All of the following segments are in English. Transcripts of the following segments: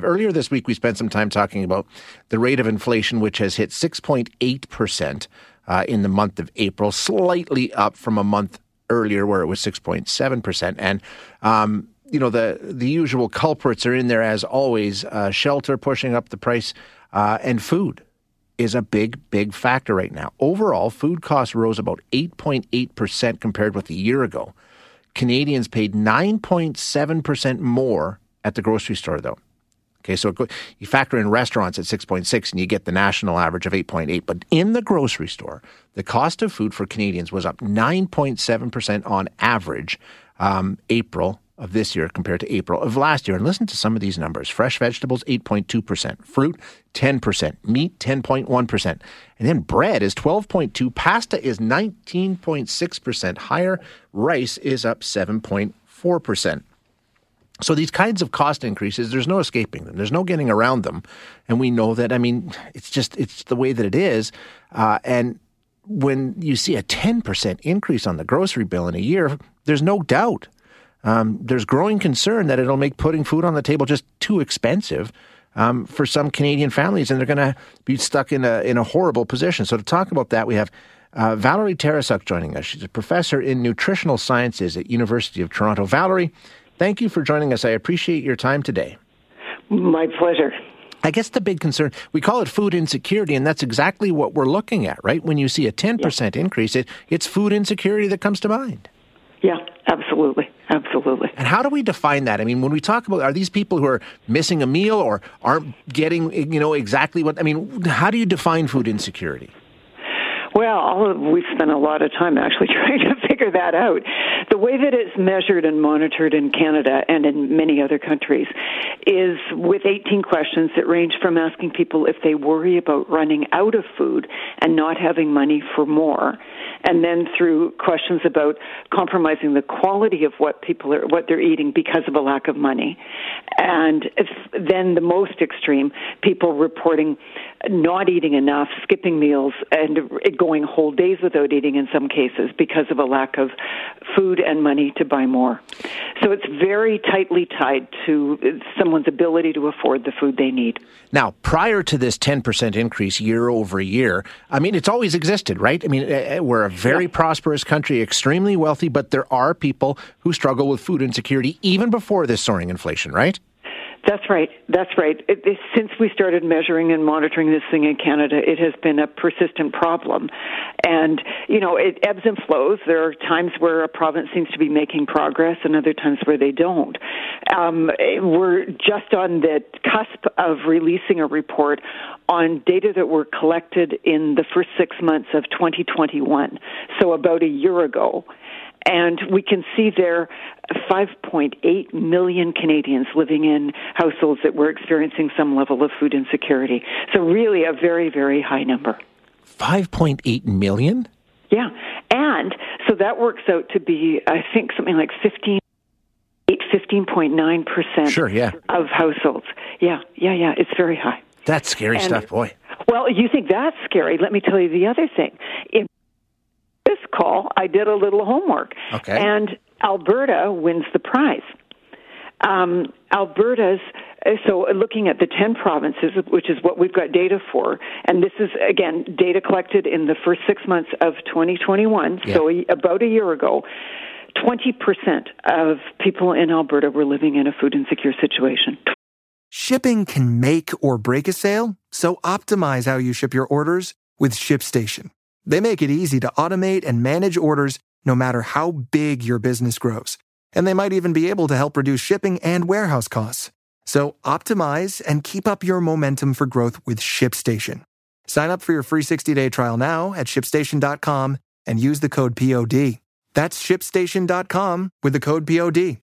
Earlier this week, we spent some time talking about the rate of inflation, which has hit 6.8% uh, in the month of April, slightly up from a month earlier where it was 6.7%. And, um, you know, the, the usual culprits are in there as always uh, shelter pushing up the price, uh, and food is a big, big factor right now. Overall, food costs rose about 8.8% compared with a year ago. Canadians paid 9.7% more at the grocery store, though. Okay, so you factor in restaurants at 6.6 and you get the national average of 8.8. But in the grocery store, the cost of food for Canadians was up 9.7% on average um, April of this year compared to April of last year. And listen to some of these numbers fresh vegetables, 8.2%, fruit, 10%, meat, 10.1%. And then bread is 12.2, pasta is 19.6% higher, rice is up 7.4%. So these kinds of cost increases, there's no escaping them. There's no getting around them, and we know that. I mean, it's just it's the way that it is. Uh, and when you see a 10% increase on the grocery bill in a year, there's no doubt. Um, there's growing concern that it'll make putting food on the table just too expensive um, for some Canadian families, and they're going to be stuck in a in a horrible position. So to talk about that, we have. Uh, Valerie Tarasuk joining us. She's a professor in nutritional sciences at University of Toronto. Valerie, Thank you for joining us. I appreciate your time today. My pleasure. I guess the big concern, we call it food insecurity, and that's exactly what we're looking at, right? When you see a 10% yeah. increase, it, it's food insecurity that comes to mind. Yeah, absolutely. Absolutely. And how do we define that? I mean, when we talk about are these people who are missing a meal or aren't getting, you know, exactly what I mean, how do you define food insecurity? Well, we've spent a lot of time actually trying to figure that out. The way that it's measured and monitored in Canada and in many other countries is with 18 questions that range from asking people if they worry about running out of food and not having money for more, and then through questions about compromising the quality of what people are what they're eating because of a lack of money, and if, then the most extreme, people reporting not eating enough, skipping meals, and going whole days without eating in some cases because of a lack of food and money to buy more. So it's very tightly tied to someone's ability to afford the food they need. Now, prior to this 10% increase year over year, I mean, it's always existed, right? I mean, eh, eh, we're a very yeah. prosperous country, extremely wealthy, but there are people who struggle with food insecurity even before this soaring inflation, right? That's right. That's right. It, it, since we started measuring and monitoring this thing in Canada, it has been a persistent problem. And, you know, it ebbs and flows. There are times where a province seems to be making progress and other times where they don't. Um, we're just on the cusp of releasing a report on data that were collected in the first six months of 2021, so about a year ago. And we can see there 5.8 million Canadians living in households that were experiencing some level of food insecurity. So, really, a very, very high number. 5.8 million? Yeah. And so that works out to be, I think, something like 15. 15.9% sure, yeah. of households. Yeah, yeah, yeah. It's very high. That's scary and, stuff, boy. Well, you think that's scary. Let me tell you the other thing. In this call, I did a little homework. Okay. And Alberta wins the prize. Um, Alberta's so looking at the 10 provinces, which is what we've got data for, and this is again data collected in the first six months of 2021, yeah. so a, about a year ago. 20% of people in Alberta were living in a food insecure situation. Shipping can make or break a sale, so optimize how you ship your orders with ShipStation. They make it easy to automate and manage orders no matter how big your business grows. And they might even be able to help reduce shipping and warehouse costs. So optimize and keep up your momentum for growth with ShipStation. Sign up for your free 60-day trial now at shipstation.com and use the code POD. That's shipstation.com with the code POD.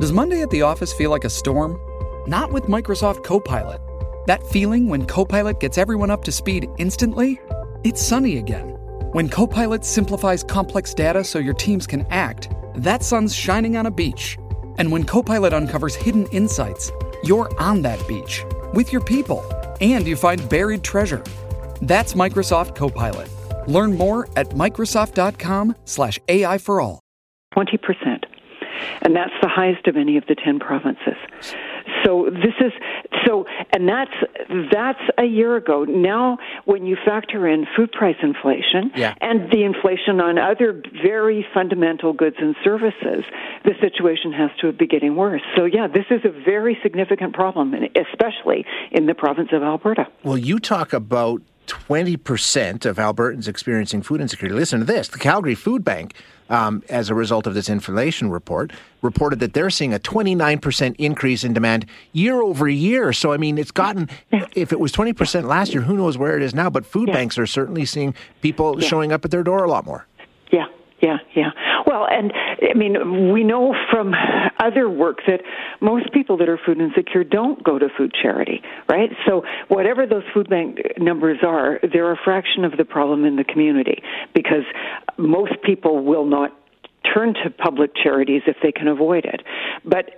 Does Monday at the office feel like a storm? not with Microsoft Copilot. That feeling when Copilot gets everyone up to speed instantly? It's sunny again. When Copilot simplifies complex data so your teams can act, that sun's shining on a beach. And when Copilot uncovers hidden insights, you're on that beach with your people and you find buried treasure. That's Microsoft Copilot. Learn more at Microsoft.com slash AI for all. 20%. And that's the highest of any of the 10 provinces. So this is so, and that's that's a year ago. Now, when you factor in food price inflation yeah. and the inflation on other very fundamental goods and services, the situation has to be getting worse. So, yeah, this is a very significant problem, especially in the province of Alberta. Well, you talk about 20% of Albertans experiencing food insecurity. Listen to this the Calgary Food Bank, um, as a result of this inflation report, reported that they're seeing a 29% increase in demand year over year. So, I mean, it's gotten, if it was 20% last year, who knows where it is now, but food yeah. banks are certainly seeing people yeah. showing up at their door a lot more. Yeah, yeah, yeah. Well, and I mean, we know from other work that most people that are food insecure don't go to food charity, right? So, whatever those food bank numbers are, they're a fraction of the problem in the community because most people will not turn to public charities if they can avoid it. But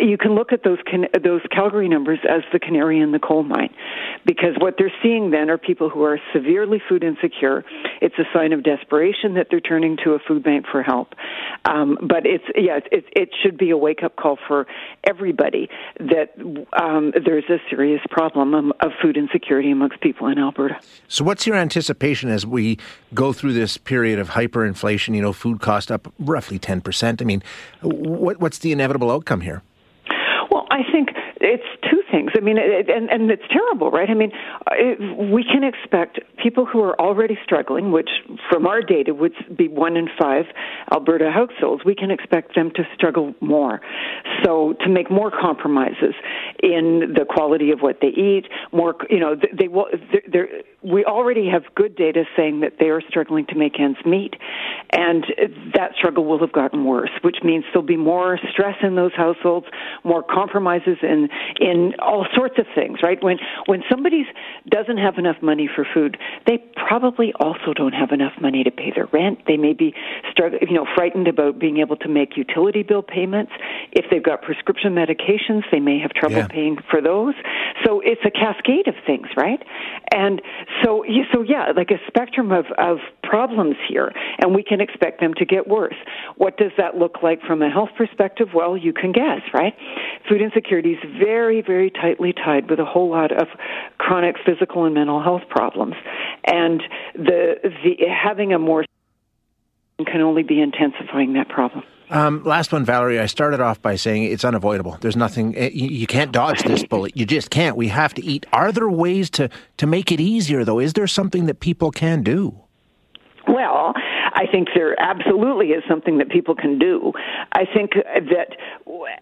you can look at those those Calgary numbers as the canary in the coal mine, because what they're seeing then are people who are severely food insecure. It's a sign of desperation that they're turning to a food bank for help. Um, but it's yeah, it, it should be a wake up call for everybody that um, there's a serious problem of food insecurity amongst people in Alberta. So, what's your anticipation as we go through this period of hyperinflation? You know, food cost up roughly 10%. I mean, what, what's the inevitable outcome here? It's two things. I mean, it, and and it's terrible, right? I mean, it, we can expect people who are already struggling, which from our data would be one in five Alberta households. We can expect them to struggle more, so to make more compromises in the quality of what they eat. More, you know, they will. They're, we already have good data saying that they are struggling to make ends meet, and that struggle will have gotten worse, which means there'll be more stress in those households, more compromises in in all sorts of things. Right when when somebody doesn't have enough money for food, they probably also don't have enough money to pay their rent. They may be struggling, you know, frightened about being able to make utility bill payments. If they've got prescription medications, they may have trouble yeah. paying for those. So it's a cascade of things, right? And so, so yeah, like a spectrum of, of problems here, and we can expect them to get worse. What does that look like from a health perspective? Well, you can guess, right? Food insecurity is very, very tightly tied with a whole lot of chronic physical and mental health problems, and the the having a more can only be intensifying that problem. Um, last one, Valerie. I started off by saying it's unavoidable. There's nothing eh, you, you, can't dodge this bullet. You just can't. We have to eat. Are there ways to to make it easier, though? Is there something that people can do? Well, I think there absolutely is something that people can do. I think that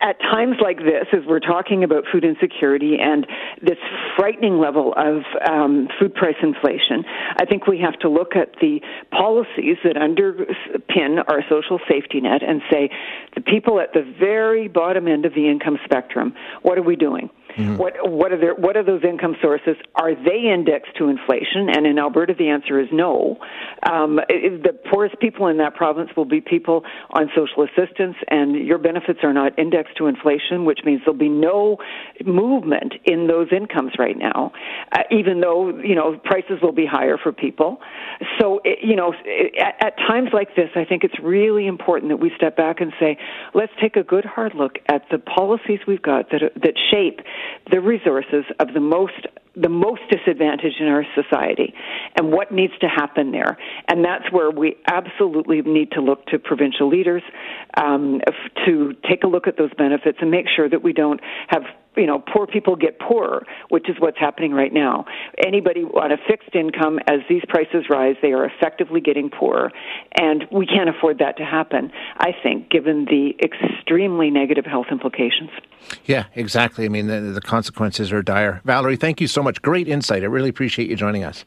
at times like this, as we're talking about food insecurity and this frightening level of um, food price inflation, I think we have to look at the policies that underpin our social safety net and say the people at the very bottom end of the income spectrum, what are we doing? Mm-hmm. What what are their what are those income sources? Are they indexed to inflation? And in Alberta, the answer is no. Um, it, the poorest people in that province will be people on social assistance, and your benefits are not indexed to inflation, which means there'll be no movement in those incomes right now, uh, even though you know prices will be higher for people. So it, you know, it, at, at times like this, I think it's really important that we step back and say, let's take a good hard look at the policies we've got that that shape the resources of the most the most disadvantaged in our society and what needs to happen there. And that's where we absolutely need to look to provincial leaders um, to take a look at those benefits and make sure that we don't have you know, poor people get poorer, which is what's happening right now. Anybody on a fixed income, as these prices rise, they are effectively getting poorer, and we can't afford that to happen. I think, given the extremely negative health implications. Yeah, exactly. I mean, the, the consequences are dire. Valerie, thank you so much. Great insight. I really appreciate you joining us.